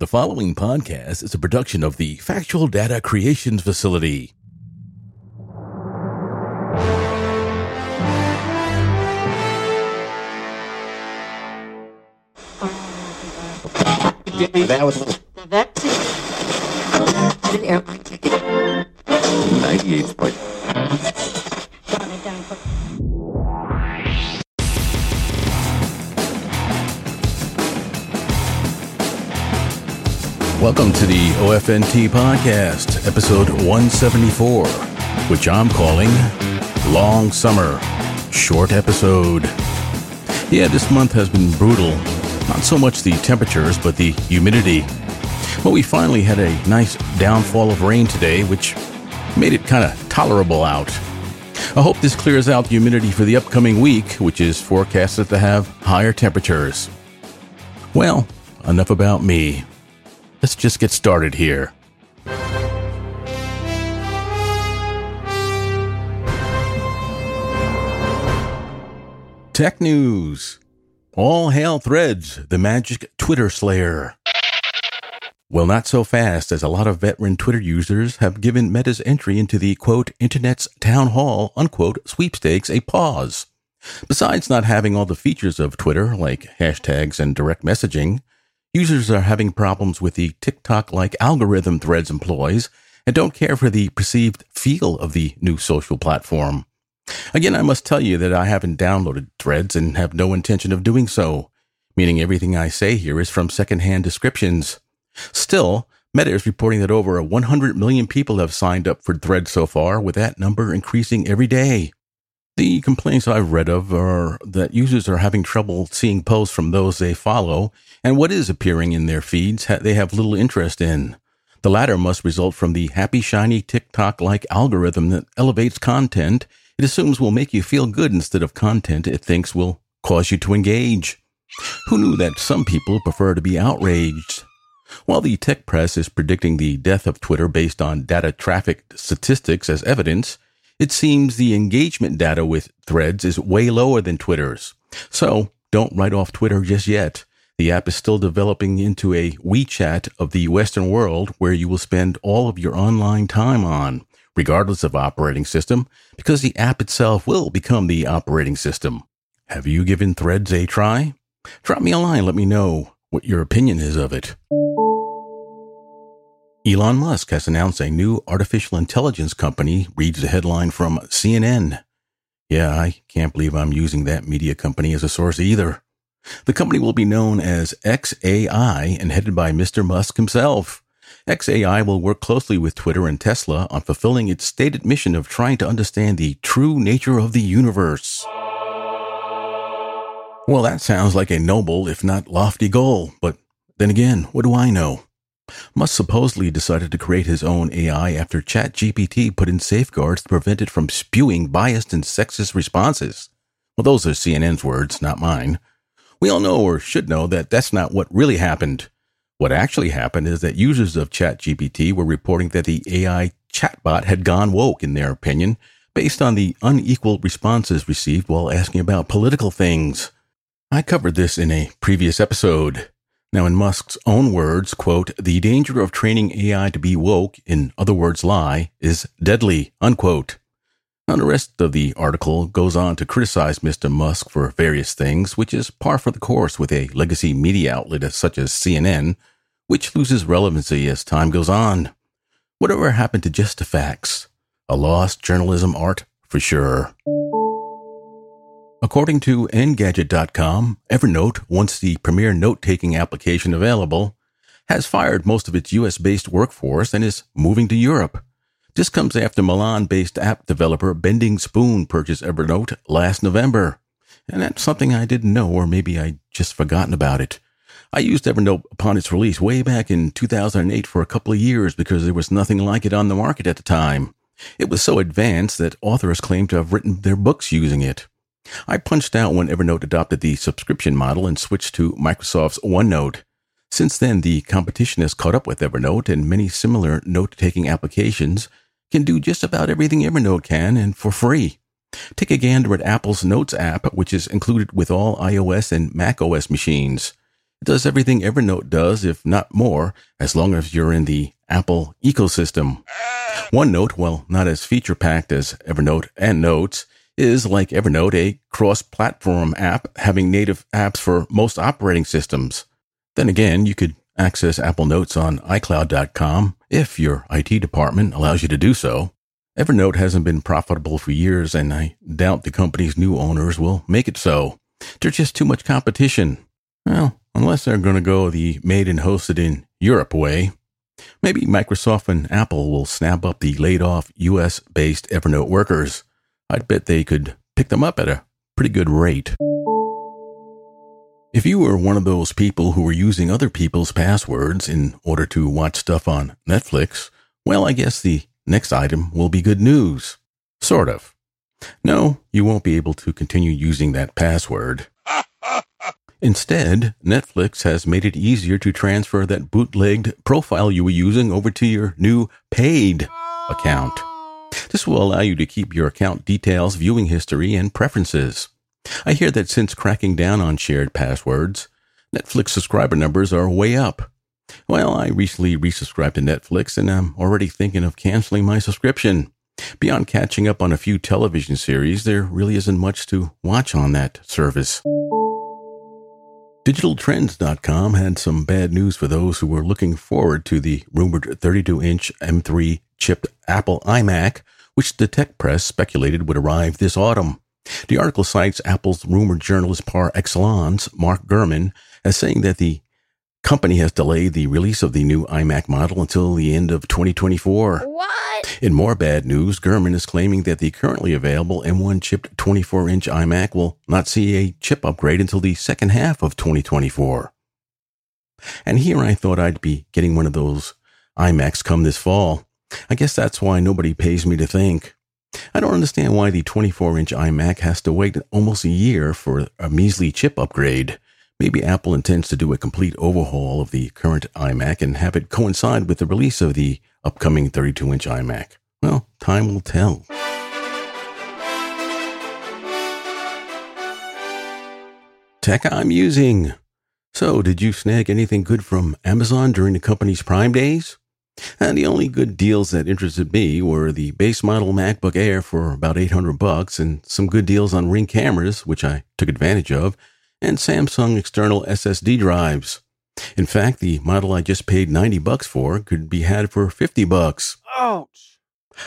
The following podcast is a production of the Factual Data Creations Facility. That was That's an airline 98 point. Welcome to the OFNT podcast, episode 174, which I'm calling Long Summer, Short Episode. Yeah, this month has been brutal. Not so much the temperatures, but the humidity. Well, we finally had a nice downfall of rain today, which made it kind of tolerable out. I hope this clears out the humidity for the upcoming week, which is forecasted to have higher temperatures. Well, enough about me. Let's just get started here. Tech news. All hail threads, the magic Twitter slayer. Well, not so fast, as a lot of veteran Twitter users have given Meta's entry into the quote, internet's town hall, unquote, sweepstakes a pause. Besides not having all the features of Twitter, like hashtags and direct messaging, users are having problems with the TikTok like algorithm threads employs and don't care for the perceived feel of the new social platform. Again, I must tell you that I haven't downloaded threads and have no intention of doing so, meaning everything I say here is from secondhand descriptions. Still, Meta is reporting that over 100 million people have signed up for threads so far, with that number increasing every day. The complaints I've read of are that users are having trouble seeing posts from those they follow, and what is appearing in their feeds they have little interest in. The latter must result from the happy, shiny TikTok like algorithm that elevates content it assumes will make you feel good instead of content it thinks will cause you to engage. Who knew that some people prefer to be outraged? While the tech press is predicting the death of Twitter based on data traffic statistics as evidence, it seems the engagement data with threads is way lower than Twitter's. So don't write off Twitter just yet. The app is still developing into a WeChat of the Western world where you will spend all of your online time on, regardless of operating system, because the app itself will become the operating system. Have you given threads a try? Drop me a line, let me know what your opinion is of it. Elon Musk has announced a new artificial intelligence company, reads the headline from CNN. Yeah, I can't believe I'm using that media company as a source either. The company will be known as XAI and headed by Mr. Musk himself. XAI will work closely with Twitter and Tesla on fulfilling its stated mission of trying to understand the true nature of the universe. Well, that sounds like a noble, if not lofty goal, but then again, what do I know? Musk supposedly decided to create his own AI after ChatGPT put in safeguards to prevent it from spewing biased and sexist responses. Well, those are CNN's words, not mine. We all know or should know that that's not what really happened. What actually happened is that users of ChatGPT were reporting that the AI chatbot had gone woke, in their opinion, based on the unequal responses received while asking about political things. I covered this in a previous episode. Now, in Musk's own words, quote, the danger of training AI to be woke, in other words, lie, is deadly, unquote. Now, the rest of the article goes on to criticize Mr. Musk for various things, which is par for the course with a legacy media outlet such as CNN, which loses relevancy as time goes on. Whatever happened to just the facts? A lost journalism art for sure. According to Engadget.com, Evernote, once the premier note taking application available, has fired most of its US based workforce and is moving to Europe. This comes after Milan based app developer Bending Spoon purchased Evernote last November. And that's something I didn't know, or maybe I just forgotten about it. I used Evernote upon its release way back in 2008 for a couple of years because there was nothing like it on the market at the time. It was so advanced that authors claimed to have written their books using it. I punched out when Evernote adopted the subscription model and switched to Microsoft's OneNote. Since then, the competition has caught up with Evernote, and many similar note taking applications can do just about everything Evernote can and for free. Take a gander at Apple's Notes app, which is included with all iOS and macOS machines. It does everything Evernote does, if not more, as long as you're in the Apple ecosystem. OneNote, while not as feature packed as Evernote and Notes, is like Evernote, a cross platform app having native apps for most operating systems. Then again, you could access Apple Notes on iCloud.com if your IT department allows you to do so. Evernote hasn't been profitable for years, and I doubt the company's new owners will make it so. There's just too much competition. Well, unless they're going to go the made and hosted in Europe way. Maybe Microsoft and Apple will snap up the laid off US based Evernote workers. I'd bet they could pick them up at a pretty good rate. If you were one of those people who were using other people's passwords in order to watch stuff on Netflix, well, I guess the next item will be good news. Sort of. No, you won't be able to continue using that password. Instead, Netflix has made it easier to transfer that bootlegged profile you were using over to your new paid account. This will allow you to keep your account details, viewing history, and preferences. I hear that since cracking down on shared passwords, Netflix subscriber numbers are way up. Well, I recently resubscribed to Netflix and I'm already thinking of canceling my subscription. Beyond catching up on a few television series, there really isn't much to watch on that service. DigitalTrends.com had some bad news for those who were looking forward to the rumored 32 inch M3 chipped Apple iMac, which the tech press speculated would arrive this autumn. The article cites Apple's rumored journalist par excellence, Mark Gurman, as saying that the company has delayed the release of the new iMac model until the end of 2024. What? In more bad news, Gurman is claiming that the currently available M1 chipped 24 inch iMac will not see a chip upgrade until the second half of 2024. And here I thought I'd be getting one of those iMacs come this fall. I guess that's why nobody pays me to think. I don't understand why the 24 inch iMac has to wait almost a year for a measly chip upgrade. Maybe Apple intends to do a complete overhaul of the current iMac and have it coincide with the release of the upcoming 32 inch iMac. Well, time will tell. Tech I'm using. So, did you snag anything good from Amazon during the company's Prime days? And the only good deals that interested me were the base model MacBook Air for about 800 bucks and some good deals on Ring cameras, which I took advantage of, and Samsung external SSD drives. In fact, the model I just paid 90 bucks for could be had for 50 bucks. Ouch.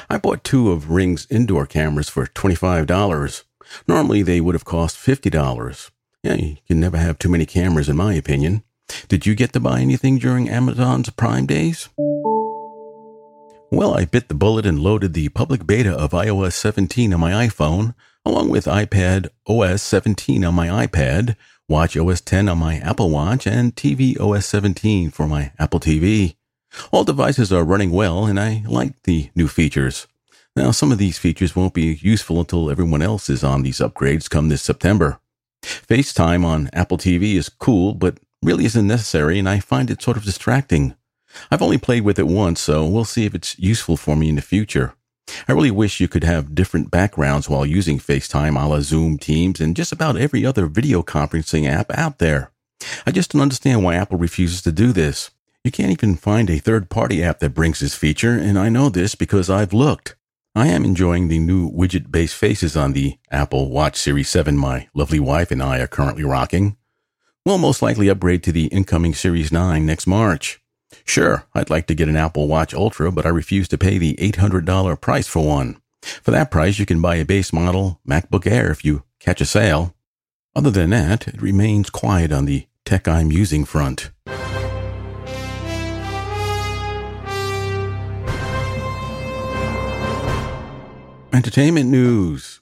I bought two of Ring's indoor cameras for $25. Normally they would have cost $50. Yeah, you can never have too many cameras in my opinion. Did you get to buy anything during Amazon's Prime days? Well, I bit the bullet and loaded the public beta of iOS 17 on my iPhone, along with iPad OS 17 on my iPad, Watch OS 10 on my Apple Watch, and TV OS 17 for my Apple TV. All devices are running well, and I like the new features. Now, some of these features won't be useful until everyone else is on these upgrades come this September. FaceTime on Apple TV is cool, but really isn't necessary, and I find it sort of distracting. I've only played with it once, so we'll see if it's useful for me in the future. I really wish you could have different backgrounds while using FaceTime a la Zoom, Teams, and just about every other video conferencing app out there. I just don't understand why Apple refuses to do this. You can't even find a third party app that brings this feature, and I know this because I've looked. I am enjoying the new widget based faces on the Apple Watch Series 7 my lovely wife and I are currently rocking. We'll most likely upgrade to the incoming Series 9 next March. Sure, I'd like to get an Apple Watch Ultra, but I refuse to pay the $800 price for one. For that price, you can buy a base model MacBook Air if you catch a sale. Other than that, it remains quiet on the tech I'm using front. Entertainment news.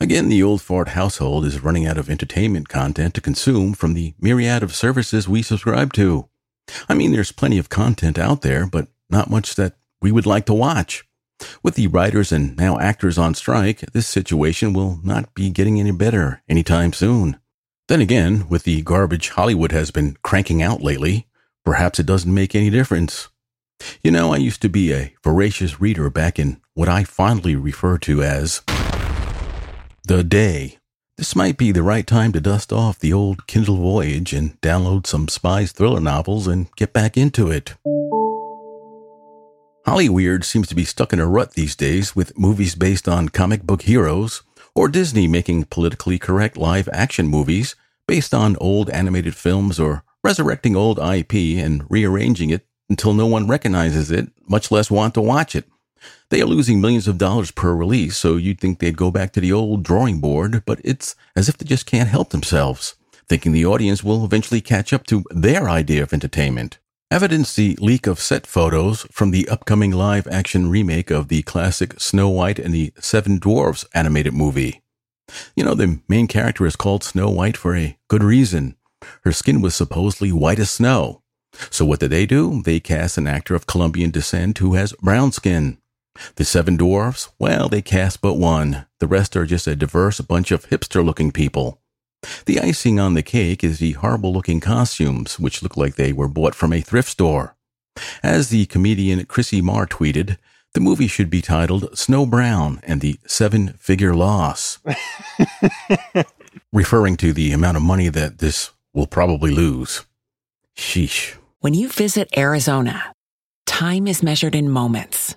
Again, the old fart household is running out of entertainment content to consume from the myriad of services we subscribe to. I mean, there's plenty of content out there, but not much that we would like to watch. With the writers and now actors on strike, this situation will not be getting any better anytime soon. Then again, with the garbage Hollywood has been cranking out lately, perhaps it doesn't make any difference. You know, I used to be a voracious reader back in what I fondly refer to as the day. This might be the right time to dust off the old Kindle Voyage and download some spies thriller novels and get back into it. Hollyweird seems to be stuck in a rut these days with movies based on comic book heroes, or Disney making politically correct live action movies based on old animated films or resurrecting old IP and rearranging it until no one recognizes it, much less want to watch it. They are losing millions of dollars per release, so you'd think they'd go back to the old drawing board, but it's as if they just can't help themselves, thinking the audience will eventually catch up to their idea of entertainment. Evidence the leak of set photos from the upcoming live action remake of the classic Snow White and the Seven Dwarfs animated movie. You know, the main character is called Snow White for a good reason. Her skin was supposedly white as snow. So what did they do? They cast an actor of Colombian descent who has brown skin. The seven dwarfs? Well, they cast but one. The rest are just a diverse bunch of hipster looking people. The icing on the cake is the horrible looking costumes, which look like they were bought from a thrift store. As the comedian Chrissie Mayr tweeted, the movie should be titled Snow Brown and the Seven Figure Loss, referring to the amount of money that this will probably lose. Sheesh. When you visit Arizona, time is measured in moments,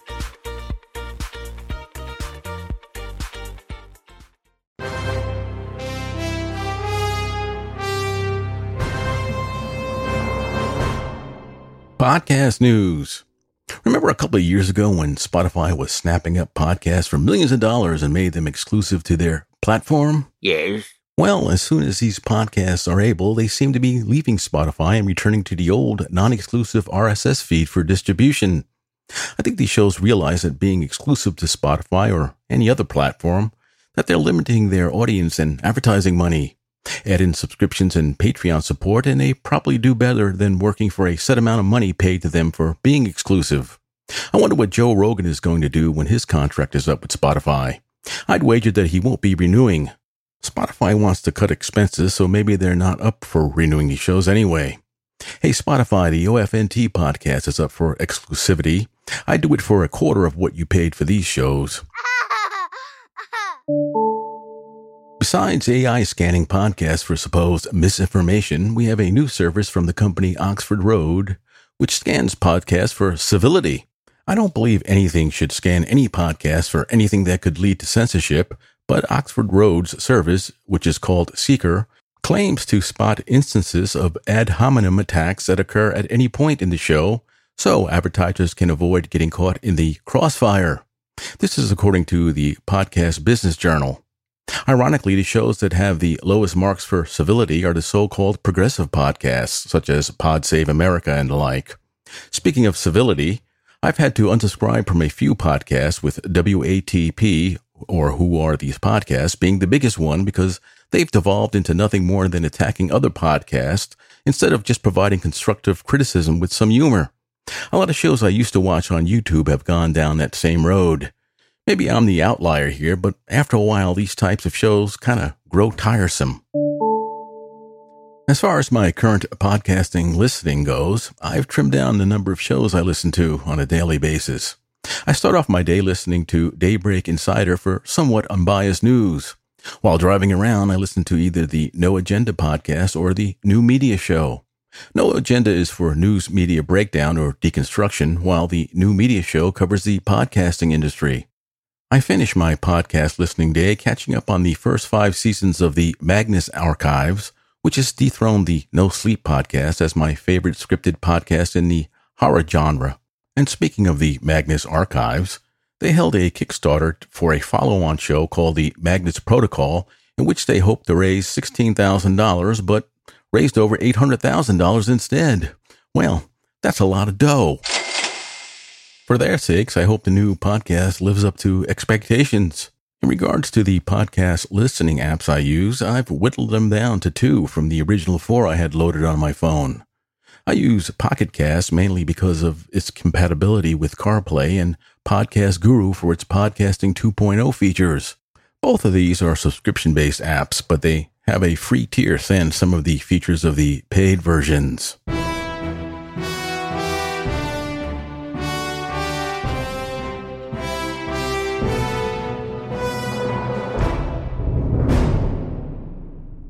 Podcast news. Remember a couple of years ago when Spotify was snapping up podcasts for millions of dollars and made them exclusive to their platform? Yes. Well, as soon as these podcasts are able, they seem to be leaving Spotify and returning to the old non exclusive RSS feed for distribution. I think these shows realize that being exclusive to Spotify or any other platform, that they're limiting their audience and advertising money. Add in subscriptions and Patreon support, and they probably do better than working for a set amount of money paid to them for being exclusive. I wonder what Joe Rogan is going to do when his contract is up with Spotify. I'd wager that he won't be renewing. Spotify wants to cut expenses, so maybe they're not up for renewing these shows anyway. Hey, Spotify, the OFNT podcast is up for exclusivity. I'd do it for a quarter of what you paid for these shows. Besides AI scanning podcasts for supposed misinformation, we have a new service from the company Oxford Road, which scans podcasts for civility. I don't believe anything should scan any podcast for anything that could lead to censorship, But Oxford Roads Service, which is called Seekr, claims to spot instances of ad hominem attacks that occur at any point in the show, so advertisers can avoid getting caught in the crossfire. This is according to the Podcast Business Journal. Ironically, the shows that have the lowest marks for civility are the so-called progressive podcasts, such as Pod Save America and the like. Speaking of civility, I've had to unsubscribe from a few podcasts with WATP, or Who Are These Podcasts, being the biggest one because they've devolved into nothing more than attacking other podcasts instead of just providing constructive criticism with some humor. A lot of shows I used to watch on YouTube have gone down that same road. Maybe I'm the outlier here, but after a while, these types of shows kind of grow tiresome. As far as my current podcasting listening goes, I've trimmed down the number of shows I listen to on a daily basis. I start off my day listening to Daybreak Insider for somewhat unbiased news. While driving around, I listen to either the No Agenda podcast or the New Media Show. No Agenda is for news media breakdown or deconstruction, while the New Media Show covers the podcasting industry. I finish my podcast listening day catching up on the first five seasons of the Magnus Archives, which has dethroned the No Sleep podcast as my favorite scripted podcast in the horror genre. And speaking of the Magnus Archives, they held a Kickstarter for a follow on show called the Magnus Protocol, in which they hoped to raise $16,000, but raised over $800,000 instead. Well, that's a lot of dough. For their sakes, I hope the new podcast lives up to expectations. In regards to the podcast listening apps I use, I've whittled them down to two from the original four I had loaded on my phone. I use Pocket Cast mainly because of its compatibility with CarPlay and Podcast Guru for its podcasting 2.0 features. Both of these are subscription based apps, but they have a free tier than some of the features of the paid versions.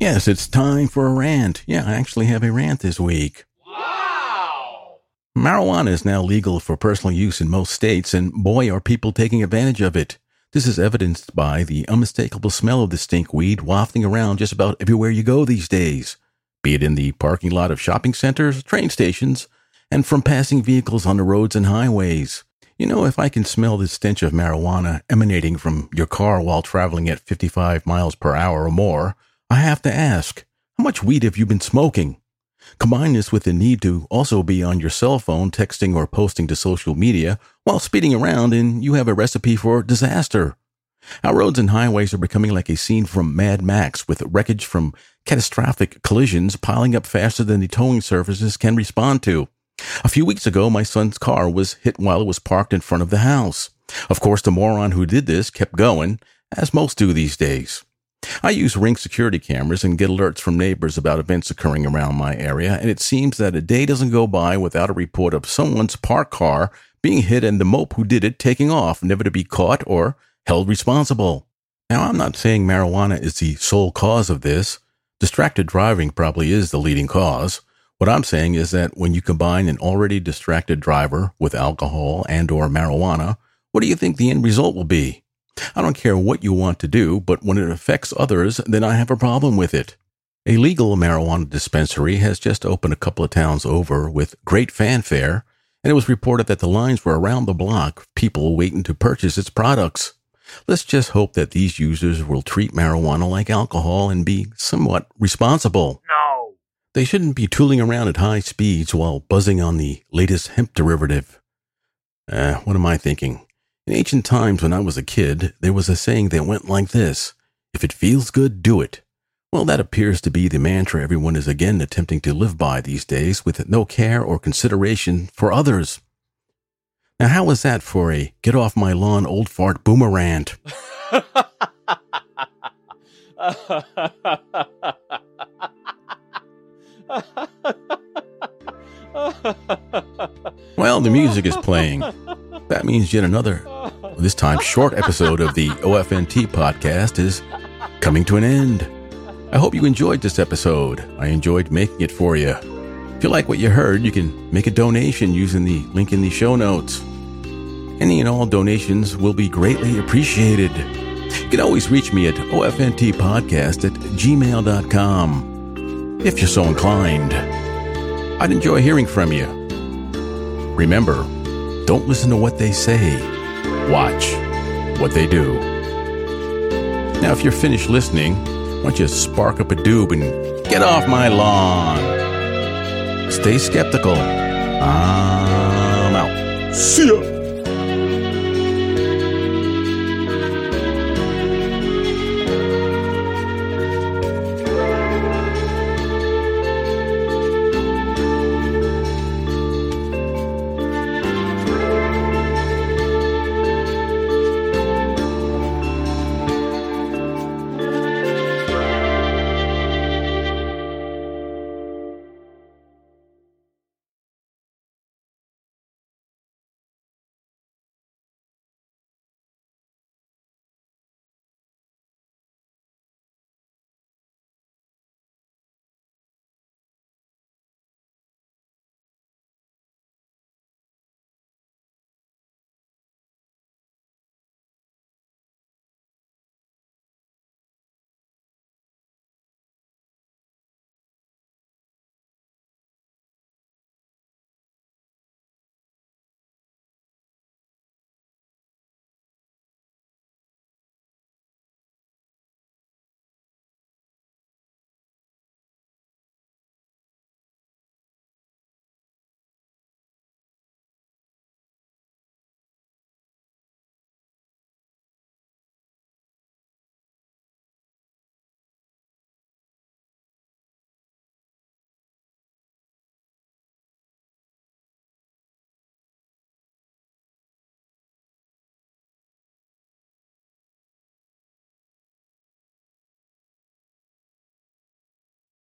Yes, it's time for a rant. Yeah, I actually have a rant this week. Wow! Marijuana is now legal for personal use in most states, and boy, are people taking advantage of it. This is evidenced by the unmistakable smell of the stink weed wafting around just about everywhere you go these days, be it in the parking lot of shopping centers, train stations, and from passing vehicles on the roads and highways. You know, if I can smell the stench of marijuana emanating from your car while traveling at 55 miles per hour or more, I have to ask, how much weed have you been smoking? Combine this with the need to also be on your cell phone texting or posting to social media while speeding around and you have a recipe for disaster. Our roads and highways are becoming like a scene from Mad Max with wreckage from catastrophic collisions piling up faster than the towing services can respond to. A few weeks ago, my son's car was hit while it was parked in front of the house. Of course, the moron who did this kept going, as most do these days. I use Ring security cameras and get alerts from neighbors about events occurring around my area, and it seems that a day doesn't go by without a report of someone's parked car being hit and the mope who did it taking off, never to be caught or held responsible. Now, I'm not saying marijuana is the sole cause of this. Distracted driving probably is the leading cause. What I'm saying is that when you combine an already distracted driver with alcohol and or marijuana, what do you think the end result will be? I don't care what you want to do, but when it affects others, then I have a problem with it. A legal marijuana dispensary has just opened a couple of towns over with great fanfare, and it was reported that the lines were around the block, people waiting to purchase its products. Let's just hope that these users will treat marijuana like alcohol and be somewhat responsible. No. They shouldn't be tooling around at high speeds while buzzing on the latest hemp derivative. Uh, what am I thinking? In ancient times, when I was a kid, there was a saying that went like this If it feels good, do it. Well, that appears to be the mantra everyone is again attempting to live by these days with no care or consideration for others. Now, how was that for a get off my lawn old fart boomerang? well, the music is playing. That means yet another, this time short episode of the OFNT podcast is coming to an end. I hope you enjoyed this episode. I enjoyed making it for you. If you like what you heard, you can make a donation using the link in the show notes. Any and all donations will be greatly appreciated. You can always reach me at ofntpodcast at gmail.com if you're so inclined. I'd enjoy hearing from you. Remember, don't listen to what they say, watch what they do. Now, if you're finished listening, why don't you spark up a doob and get off my lawn? Stay skeptical. I'm out. See ya.